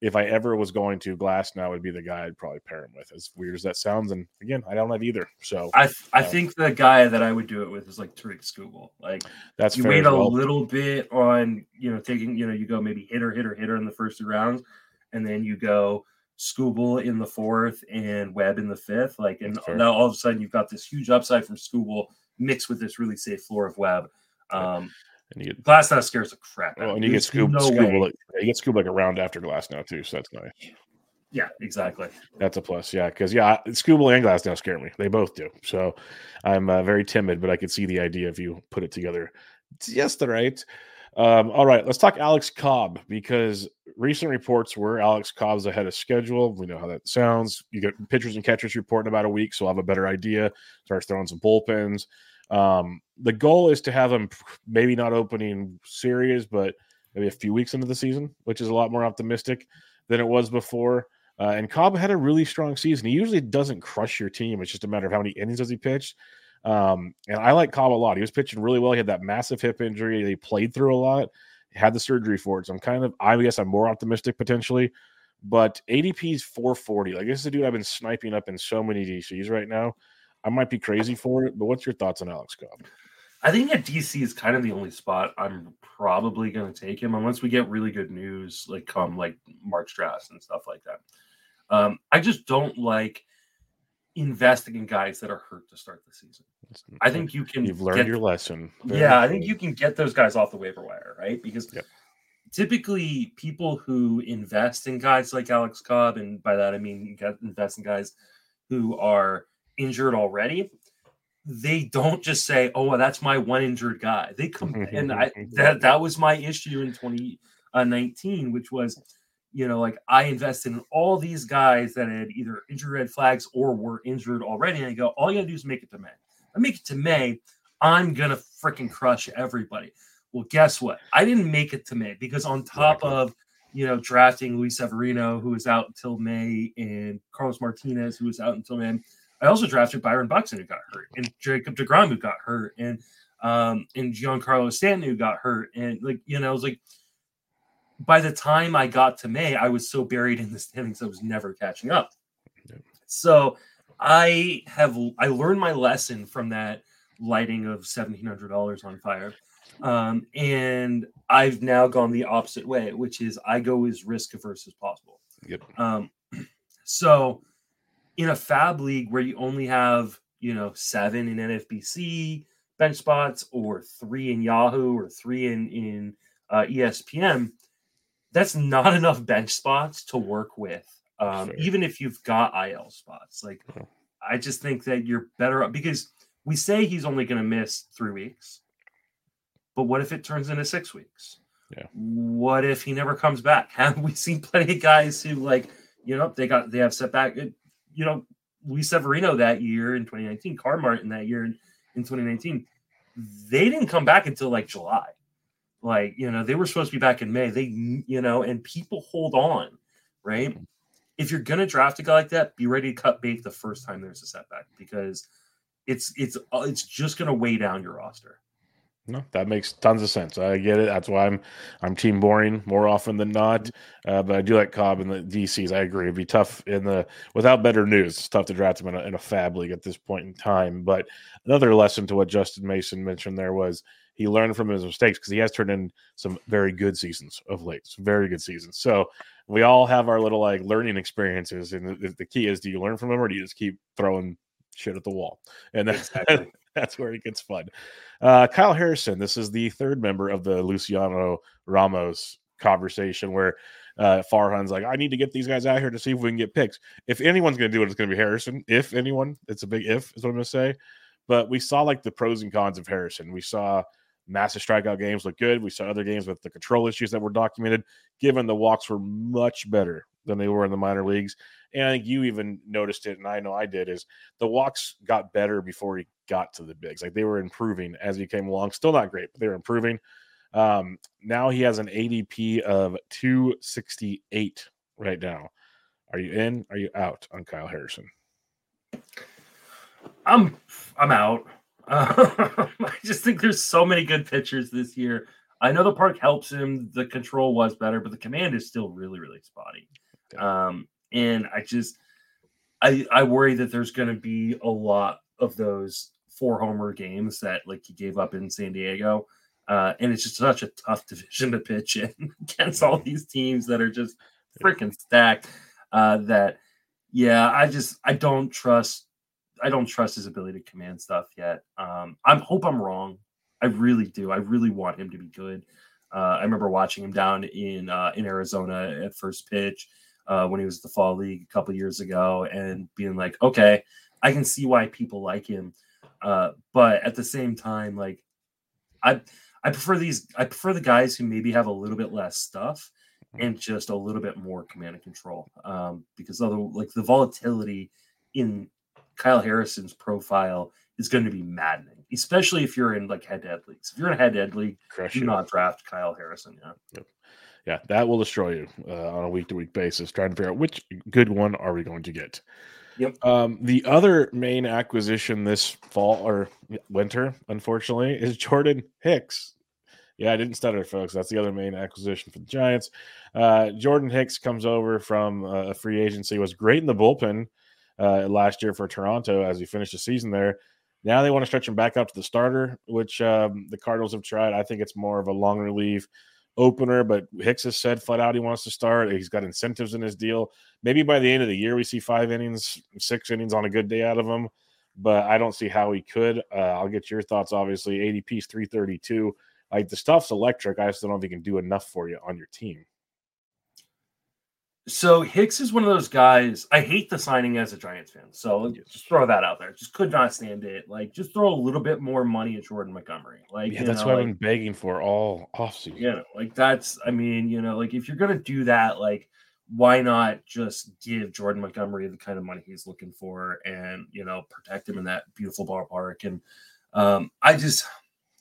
if I ever was going to Glasnow would be the guy I'd probably pair him with. As weird as that sounds, and again, I don't have either. So I I uh, think the guy that I would do it with is like Tarik Skubal. Like that's you wait a little bit on you know taking you know you go maybe hitter hitter hitter in the first two rounds, and then you go Skubal in the fourth and Webb in the fifth. Like and now all of a sudden you've got this huge upside from Skubal mixed with this really safe floor of Webb. Um, and you get Glasnow scares the crap out. Oh, and you get Scoob, no Scoob like, you get Scoob like a round after Glasnow too, so that's nice. Yeah, exactly. That's a plus. Yeah, because yeah, Skubal and Glasnow scare me. They both do. So I'm uh, very timid, but I could see the idea if you put it together just the right. Um, all right, let's talk Alex Cobb because recent reports were Alex Cobb's ahead of schedule. We know how that sounds. You get pitchers and catchers report in about a week, so I'll have a better idea. Starts throwing some bullpens. Um, the goal is to have him maybe not opening series, but maybe a few weeks into the season, which is a lot more optimistic than it was before. Uh, and Cobb had a really strong season. He usually doesn't crush your team. It's just a matter of how many innings does he pitch. Um, and I like Cobb a lot. He was pitching really well. He had that massive hip injury. He played through a lot, had the surgery for it. So I'm kind of, I guess I'm more optimistic potentially. But ADP is 440. Like this is a dude I've been sniping up in so many DCs right now. I might be crazy for it, but what's your thoughts on Alex Cobb? I think at DC is kind of the only spot I'm probably going to take him unless we get really good news, like come like March drafts and stuff like that. Um, I just don't like investing in guys that are hurt to start the season. I think you can. You've learned get, your lesson. Very yeah, I think you can get those guys off the waiver wire, right? Because yep. typically people who invest in guys like Alex Cobb, and by that I mean invest in guys who are injured already. They don't just say, "Oh, well, that's my one injured guy." They come and I that that was my issue in twenty uh, 19, which was, you know, like I invested in all these guys that had either injured red flags or were injured already. And I go, all you gotta do is make it to May. I make it to May, I'm gonna freaking crush everybody. Well, guess what? I didn't make it to May because on top exactly. of you know drafting Luis Severino, who was out until May, and Carlos Martinez, who was out until May, I also drafted Byron Buxton, who got hurt, and Jacob DeGrom, who got hurt, and um, and Giancarlo Stanton, who got hurt, and like you know, I was like, by the time I got to May, I was so buried in the standings, I was never catching up. So I have I learned my lesson from that lighting of seventeen hundred dollars on fire. Um, and I've now gone the opposite way, which is I go as risk averse as possible. Yep. Um, so in a fab league where you only have, you know, seven in NFBC bench spots or three in Yahoo or three in, in uh, ESPN, that's not enough bench spots to work with. Um, sure. even if you've got IL spots, like I just think that you're better up because we say he's only going to miss three weeks. But what if it turns into six weeks? Yeah. What if he never comes back? Have we seen plenty of guys who like, you know, they got they have setback. You know, Luis Severino that year in 2019, Carl Martin that year in, in 2019, they didn't come back until like July. Like, you know, they were supposed to be back in May. They, you know, and people hold on, right? Mm-hmm. If you're gonna draft a guy like that, be ready to cut bait the first time there's a setback because it's it's it's just gonna weigh down your roster. No, that makes tons of sense. I get it. That's why I'm I'm team boring more often than not. Uh, but I do like Cobb and the DCs. I agree. It'd be tough in the without better news. It's tough to draft him in a, in a fab league at this point in time. But another lesson to what Justin Mason mentioned there was he learned from his mistakes because he has turned in some very good seasons of late. Some very good seasons. So we all have our little like learning experiences, and the, the key is: do you learn from them or do you just keep throwing shit at the wall? And that's exactly. that's where it gets fun. Uh, Kyle Harrison, this is the third member of the Luciano Ramos conversation where uh, Farhan's like, I need to get these guys out here to see if we can get picks. If anyone's going to do it, it's going to be Harrison. If anyone, it's a big if, is what I'm going to say. But we saw like the pros and cons of Harrison. We saw massive strikeout games look good. We saw other games with the control issues that were documented, given the walks were much better than they were in the minor leagues. And I think you even noticed it, and I know I did, is the walks got better before he got to the bigs. Like they were improving as he came along. Still not great, but they were improving. Um, now he has an ADP of 268 right now. Are you in? Are you out on Kyle Harrison? I'm I'm out. Uh, I just think there's so many good pitchers this year. I know the park helps him. The control was better, but the command is still really, really spotty. Um, and I just, I I worry that there's going to be a lot of those four homer games that like he gave up in San Diego. Uh, and it's just such a tough division to pitch in against all these teams that are just freaking stacked. Uh, that yeah, I just I don't trust I don't trust his ability to command stuff yet. Um, I hope I'm wrong. I really do. I really want him to be good. Uh, I remember watching him down in uh, in Arizona at first pitch uh, when he was at the fall league a couple years ago, and being like, okay, I can see why people like him. Uh, but at the same time, like I I prefer these. I prefer the guys who maybe have a little bit less stuff and just a little bit more command and control. Um, because other like the volatility in Kyle Harrison's profile is going to be maddening, especially if you're in like head to head leagues. If you're in a head to head league, Crush do you. not draft Kyle Harrison. Yeah. Yep. Yeah, that will destroy you uh, on a week to week basis, trying to figure out which good one are we going to get. Yep. Um, the other main acquisition this fall or winter, unfortunately, is Jordan Hicks. Yeah, I didn't stutter, folks. That's the other main acquisition for the Giants. Uh, Jordan Hicks comes over from uh, a free agency, was great in the bullpen uh, last year for Toronto as he finished the season there. Now they want to stretch him back up to the starter, which um, the Cardinals have tried. I think it's more of a long relief opener, but Hicks has said flat out he wants to start. He's got incentives in his deal. Maybe by the end of the year, we see five innings, six innings on a good day out of him, but I don't see how he could. Uh, I'll get your thoughts, obviously. ADP is 332. Like the stuff's electric. I just don't know if he can do enough for you on your team. So Hicks is one of those guys. I hate the signing as a Giants fan. So just throw that out there. Just could not stand it. Like just throw a little bit more money at Jordan Montgomery. Like yeah, that's know, what like, I've been begging for all offseason. You know, like that's. I mean, you know, like if you're gonna do that, like why not just give Jordan Montgomery the kind of money he's looking for and you know protect him in that beautiful ballpark? And um, I just,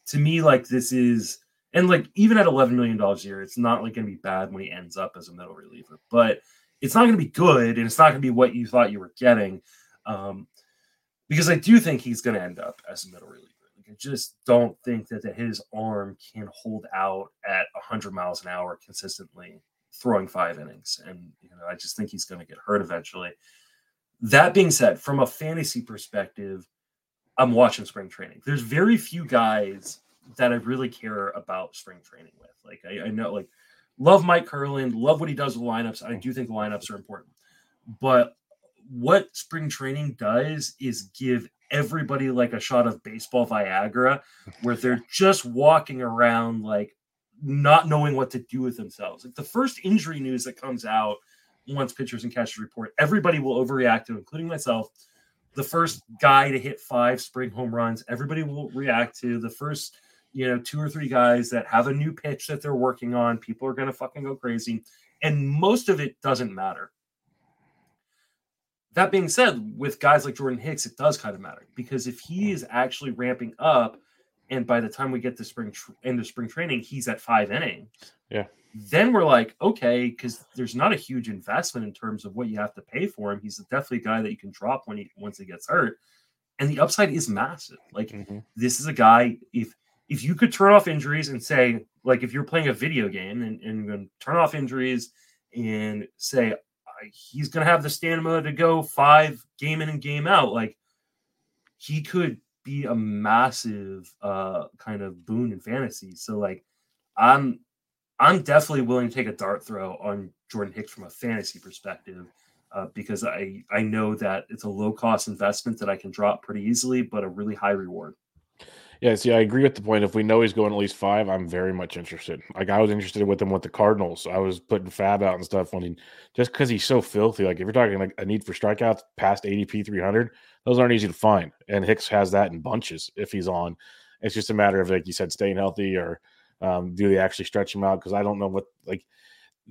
to me, like this is and like even at eleven million dollars a year, it's not like going to be bad when he ends up as a middle reliever, but it's not going to be good, and it's not going to be what you thought you were getting. Um, because I do think he's going to end up as a middle reliever. Like, I just don't think that, that his arm can hold out at 100 miles an hour consistently, throwing five innings, and you know I just think he's going to get hurt eventually. That being said, from a fantasy perspective, I'm watching spring training. There's very few guys that I really care about spring training with. Like I, I know, like love Mike Kurland, love what he does with lineups. I do think lineups are important, but what spring training does is give everybody like a shot of baseball Viagra, where they're just walking around like not knowing what to do with themselves. Like the first injury news that comes out once pitchers and catchers report, everybody will overreact to, including myself. The first guy to hit five spring home runs, everybody will react to. The first you know, two or three guys that have a new pitch that they're working on. People are going to fucking go crazy. And most of it doesn't matter. That being said, with guys like Jordan Hicks, it does kind of matter because if he is actually ramping up, and by the time we get to spring tr- into spring training, he's at five innings. Yeah. Then we're like, okay, because there's not a huge investment in terms of what you have to pay for him. He's definitely a guy that you can drop when he once he gets hurt, and the upside is massive. Like mm-hmm. this is a guy if if you could turn off injuries and say, like, if you're playing a video game and, and turn off injuries and say he's going to have the stamina to go five game in and game out, like he could be a massive uh kind of boon in fantasy. So like I'm I'm definitely willing to take a dart throw on Jordan Hicks from a fantasy perspective. Uh, because I I know that it's a low cost investment that I can drop pretty easily, but a really high reward. Yeah, see, I agree with the point. If we know he's going at least five, I'm very much interested. Like I was interested with him with the Cardinals. I was putting Fab out and stuff when he just because he's so filthy. Like if you're talking like a need for strikeouts past ADP 300, those aren't easy to find. And Hicks has that in bunches if he's on. It's just a matter of like you said, staying healthy or um, do they actually stretch him out? Because I don't know what like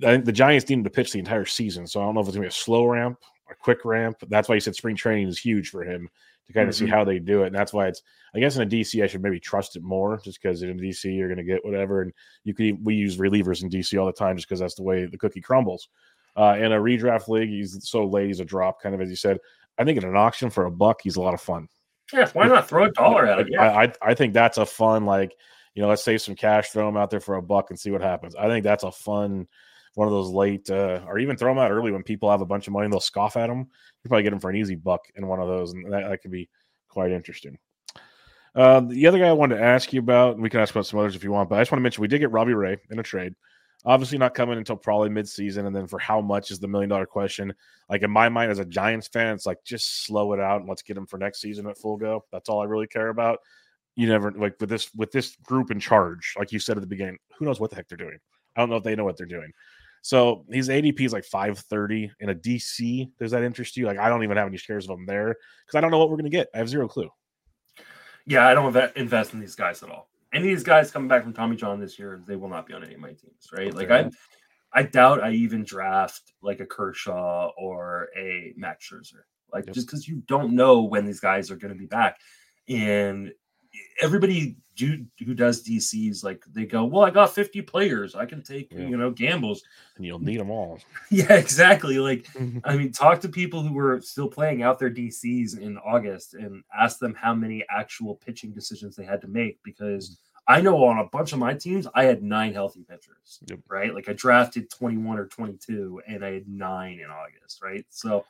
I think the Giants need him to pitch the entire season, so I don't know if it's gonna be a slow ramp, a quick ramp. That's why he said spring training is huge for him to kind of mm-hmm. see how they do it. And that's why it's, I guess, in a DC, I should maybe trust it more just because in DC, you're going to get whatever. And you could, we use relievers in DC all the time just because that's the way the cookie crumbles. Uh, in a redraft league, he's so late, he's a drop, kind of as you said. I think in an auction for a buck, he's a lot of fun. Yeah, why not throw a dollar at it? Yeah. I, I, I think that's a fun, like, you know, let's save some cash, throw him out there for a buck and see what happens. I think that's a fun one of those late, uh, or even throw them out early when people have a bunch of money and they'll scoff at them. You probably get them for an easy buck in one of those, and that, that could be quite interesting. Uh, the other guy I wanted to ask you about, and we can ask about some others if you want, but I just want to mention we did get Robbie Ray in a trade. Obviously, not coming until probably mid-season, and then for how much is the million-dollar question? Like in my mind, as a Giants fan, it's like just slow it out and let's get him for next season at full go. That's all I really care about. You never like with this with this group in charge, like you said at the beginning. Who knows what the heck they're doing? I don't know if they know what they're doing. So his ADP is like 530 in a DC. Does that interest you? Like, I don't even have any shares of them there because I don't know what we're going to get. I have zero clue. Yeah, I don't invest in these guys at all. Any of these guys coming back from Tommy John this year, they will not be on any of my teams, right? Okay. Like I, I doubt I even draft like a Kershaw or a Max Scherzer, like yep. just because you don't know when these guys are going to be back, and everybody do, who does DCs like they go, well, I got 50 players, I can take yeah. you know gambles, and you'll need them all. yeah, exactly. Like, I mean, talk to people who were still playing out their DCs in August and ask them how many actual pitching decisions they had to make because. Mm-hmm. I know on a bunch of my teams, I had nine healthy pitchers, yep. right? Like I drafted 21 or 22 and I had nine in August, right? So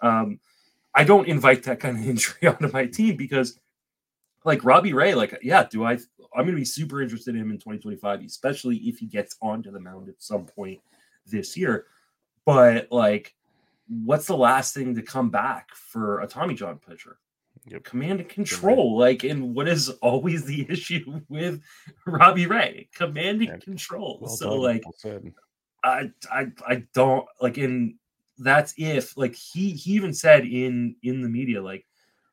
um, I don't invite that kind of injury onto my team because like Robbie Ray, like, yeah, do I? I'm going to be super interested in him in 2025, especially if he gets onto the mound at some point this year. But like, what's the last thing to come back for a Tommy John pitcher? Yep. Command and control, like, and what is always the issue with Robbie Ray? Command and control. Well so, done. like, well I I I don't like in that's if like he he even said in in the media like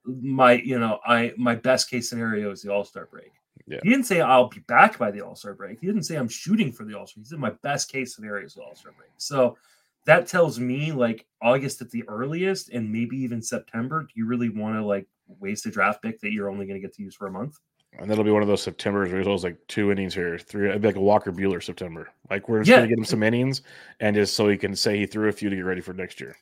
my you know I my best case scenario is the All Star break. Yeah. He didn't say I'll be back by the All Star break. He didn't say I'm shooting for the All Star. He said my best case scenario is the All Star break. So that tells me like August at the earliest, and maybe even September. Do you really want to like waste a draft pick that you're only going to get to use for a month? And that'll be one of those September's where it's like two innings here, three, it'd be like a Walker Buehler September. Like we're just yeah. going to get him some innings, and just so he can say he threw a few to get ready for next year.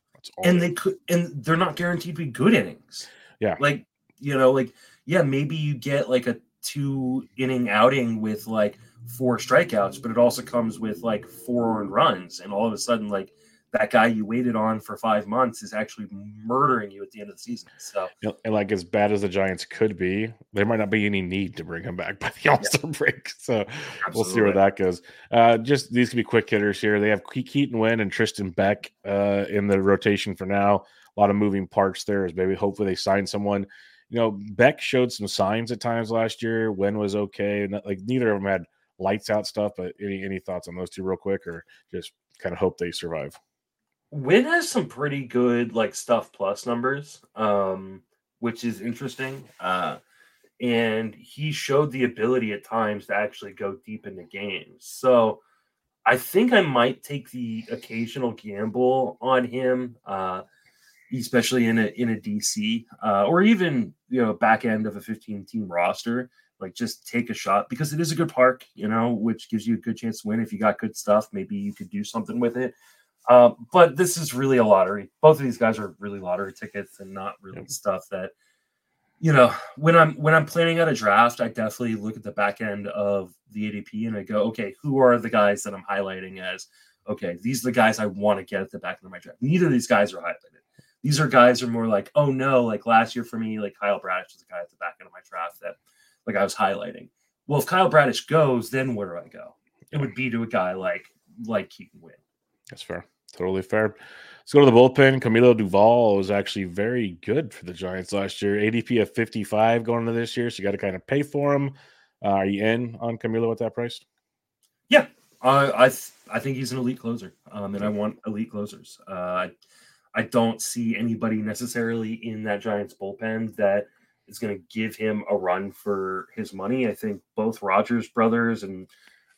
and they could, and they're not guaranteed to be good innings. Yeah, like you know, like yeah, maybe you get like a two inning outing with like four strikeouts, but it also comes with like four earned runs, and all of a sudden, like that guy you waited on for five months is actually murdering you at the end of the season. So, and like as bad as the Giants could be, there might not be any need to bring him back by the All Star yeah. break. So Absolutely. we'll see where that goes. Uh, just these could be quick hitters here. They have Keaton Winn and Tristan Beck uh, in the rotation for now. A lot of moving parts there. As maybe hopefully they sign someone. You know, Beck showed some signs at times last year. Winn was okay, and like neither of them had lights out stuff. But any any thoughts on those two, real quick, or just kind of hope they survive? Winn has some pretty good like stuff plus numbers, um, which is interesting. Uh, and he showed the ability at times to actually go deep into games. So I think I might take the occasional gamble on him, uh, especially in a in a DC uh, or even you know back end of a 15 team roster. Like just take a shot because it is a good park, you know, which gives you a good chance to win. If you got good stuff, maybe you could do something with it. Uh, but this is really a lottery. Both of these guys are really lottery tickets and not really stuff that you know when i'm when i'm planning out a draft i definitely look at the back end of the adp and i go okay who are the guys that i'm highlighting as okay these are the guys i want to get at the back end of my draft neither of these guys are highlighted these are guys are more like oh no like last year for me like kyle bradish was the guy at the back end of my draft that like i was highlighting well if kyle bradish goes then where do i go it would be to a guy like like keaton winn that's fair. Totally fair. Let's go to the bullpen. Camilo Doval was actually very good for the Giants last year. ADP of 55 going into this year, so you got to kind of pay for him. Uh, are you in on Camilo at that price? Yeah, uh, I th- I think he's an elite closer, um, and I want elite closers. Uh, I I don't see anybody necessarily in that Giants bullpen that is going to give him a run for his money. I think both Rogers brothers and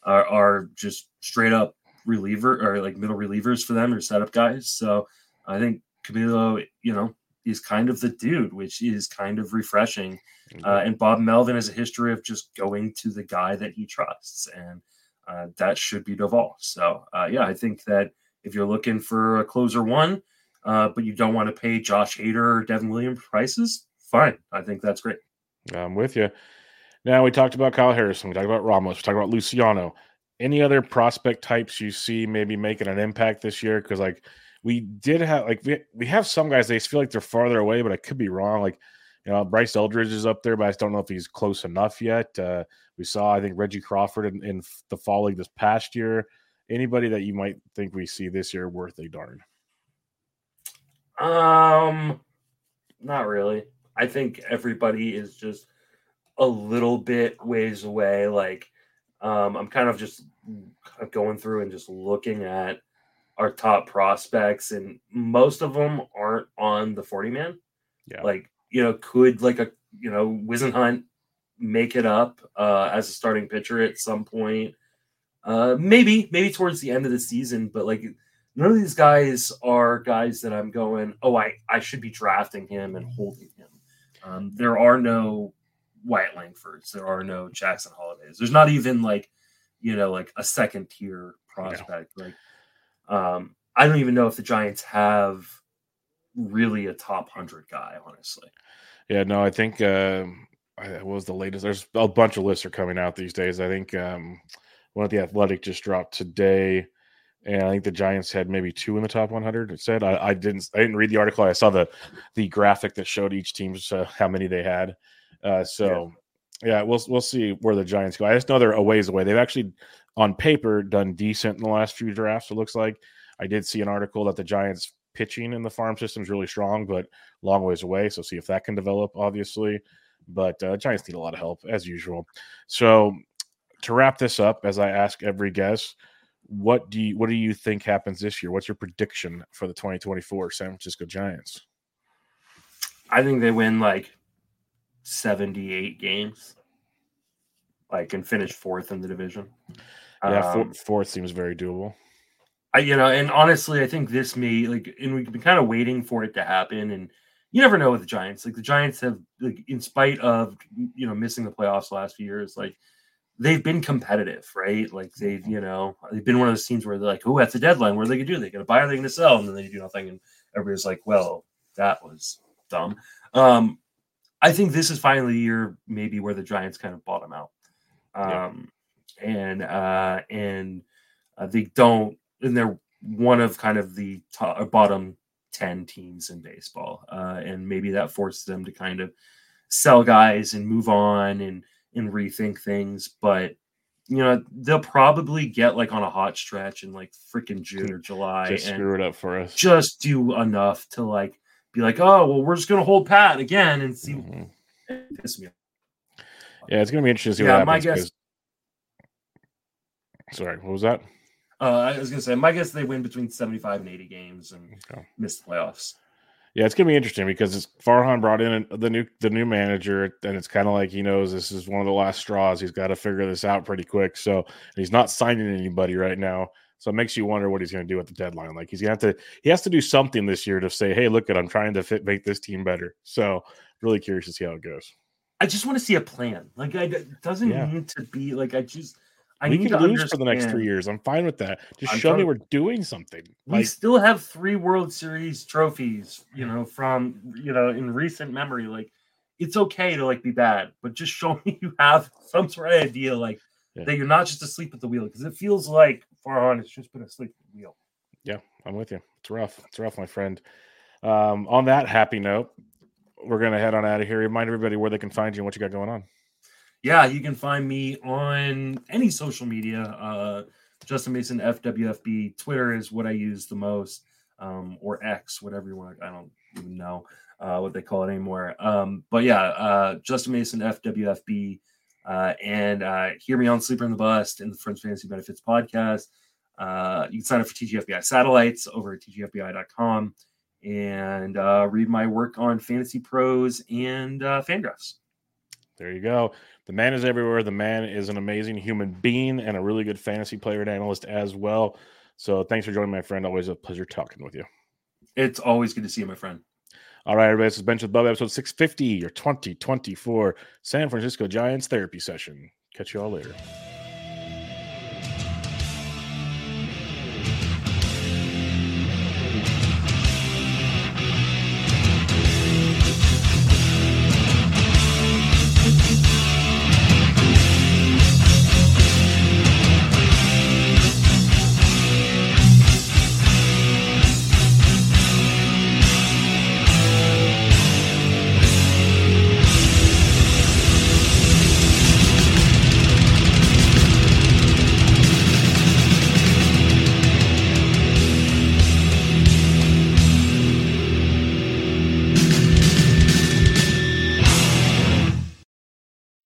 are, are just straight up reliever or like middle relievers for them or setup guys. So I think Camilo, you know, is kind of the dude, which is kind of refreshing. Mm-hmm. Uh, and Bob Melvin has a history of just going to the guy that he trusts, and uh, that should be Doval. So uh, yeah, I think that if you're looking for a closer one, uh, but you don't want to pay Josh Hader or Devin Williams prices, fine. I think that's great. I'm with you. Now we talked about Kyle Harrison. We talked about Ramos. We talked about Luciano any other prospect types you see maybe making an impact this year? Because like we did have like we, we have some guys they feel like they're farther away, but I could be wrong. Like you know Bryce Eldridge is up there, but I just don't know if he's close enough yet. Uh, we saw I think Reggie Crawford in, in the fall league this past year. Anybody that you might think we see this year worth a darn? Um, not really. I think everybody is just a little bit ways away. Like um, I'm kind of just going through and just looking at our top prospects, and most of them aren't on the 40 man. Yeah. Like, you know, could like a, you know, Whisenhunt make it up uh, as a starting pitcher at some point? Uh, maybe, maybe towards the end of the season, but like none of these guys are guys that I'm going, oh, I, I should be drafting him and holding him. Um, there are no Wyatt Langfords. There are no Jackson Hollidays. There's not even like, you know, like a second tier prospect. Yeah. Like, um, I don't even know if the Giants have really a top hundred guy, honestly. Yeah, no, I think uh, what was the latest? There's a bunch of lists are coming out these days. I think um, one of the Athletic just dropped today, and I think the Giants had maybe two in the top 100. It said I, I didn't I didn't read the article. I saw the the graphic that showed each team's uh, how many they had. Uh, so yeah. yeah, we'll we'll see where the Giants go. I just know they're a ways away. They've actually on paper done decent in the last few drafts. It looks like I did see an article that the Giants pitching in the farm system is really strong, but long ways away. So see if that can develop, obviously. But uh, Giants need a lot of help as usual. So to wrap this up, as I ask every guest, what do you what do you think happens this year? What's your prediction for the 2024 San Francisco Giants? I think they win like 78 games, like and finish fourth in the division. Yeah, um, fourth seems very doable. I, you know, and honestly, I think this may like, and we've been kind of waiting for it to happen, and you never know with the Giants. Like the Giants have, like, in spite of you know missing the playoffs last few years, like they've been competitive, right? Like they've, you know, they've been one of those teams where they're like, oh, that's the deadline. What are they gonna do? They're gonna buy or they gonna sell? And then they do nothing, and everybody's like, well, that was dumb. Um, I think this is finally the year maybe where the Giants kind of bottom out. Um, yeah. and uh, and uh, they don't, and they're one of kind of the top, uh, bottom ten teams in baseball, uh, and maybe that forces them to kind of sell guys and move on and and rethink things. But you know, they'll probably get like on a hot stretch in like freaking June or July just and screw it up for us. Just do enough to like be like, oh well, we're just gonna hold pat again and see. Mm-hmm. Yeah, it's gonna be interesting to see yeah, what happens. My guess. Sorry, what was that? Uh, I was gonna say my guess they win between seventy-five and eighty games and okay. miss the playoffs. Yeah, it's gonna be interesting because it's Farhan brought in the new the new manager, and it's kind of like he knows this is one of the last straws. He's got to figure this out pretty quick. So he's not signing anybody right now. So it makes you wonder what he's going to do at the deadline. Like he's gonna have to he has to do something this year to say, hey, look at I'm trying to fit make this team better. So really curious to see how it goes. I just want to see a plan. Like I, it doesn't yeah. need to be like I just I we can lose for the next three years. I'm fine with that. Just I'm show me we're doing something. We like, still have three World Series trophies, you know, from you know in recent memory. Like it's okay to like be bad, but just show me you have some sort of idea, like yeah. that you're not just asleep at the wheel. Because it feels like Farhan has just been asleep at the wheel. Yeah, I'm with you. It's rough. It's rough, my friend. Um, on that happy note, we're gonna head on out of here. Remind everybody where they can find you and what you got going on yeah, you can find me on any social media. Uh, Justin Mason FWFB. Twitter is what I use the most, um, or X, whatever you want. I don't even know uh, what they call it anymore. Um, but yeah, uh, Justin Mason FWFB. Uh, and uh, hear me on Sleeper and the Bust and the Friends Fantasy Benefits podcast. Uh, you can sign up for TGFBI satellites over at tgfbi.com and uh, read my work on Fantasy Pros and uh, Fangraphs. There you go. The man is everywhere. The man is an amazing human being and a really good fantasy player and analyst as well. So thanks for joining, my friend. Always a pleasure talking with you. It's always good to see you, my friend. All right, everybody. This is Bench with Bub, episode 650, your 2024 San Francisco Giants therapy session. Catch you all later.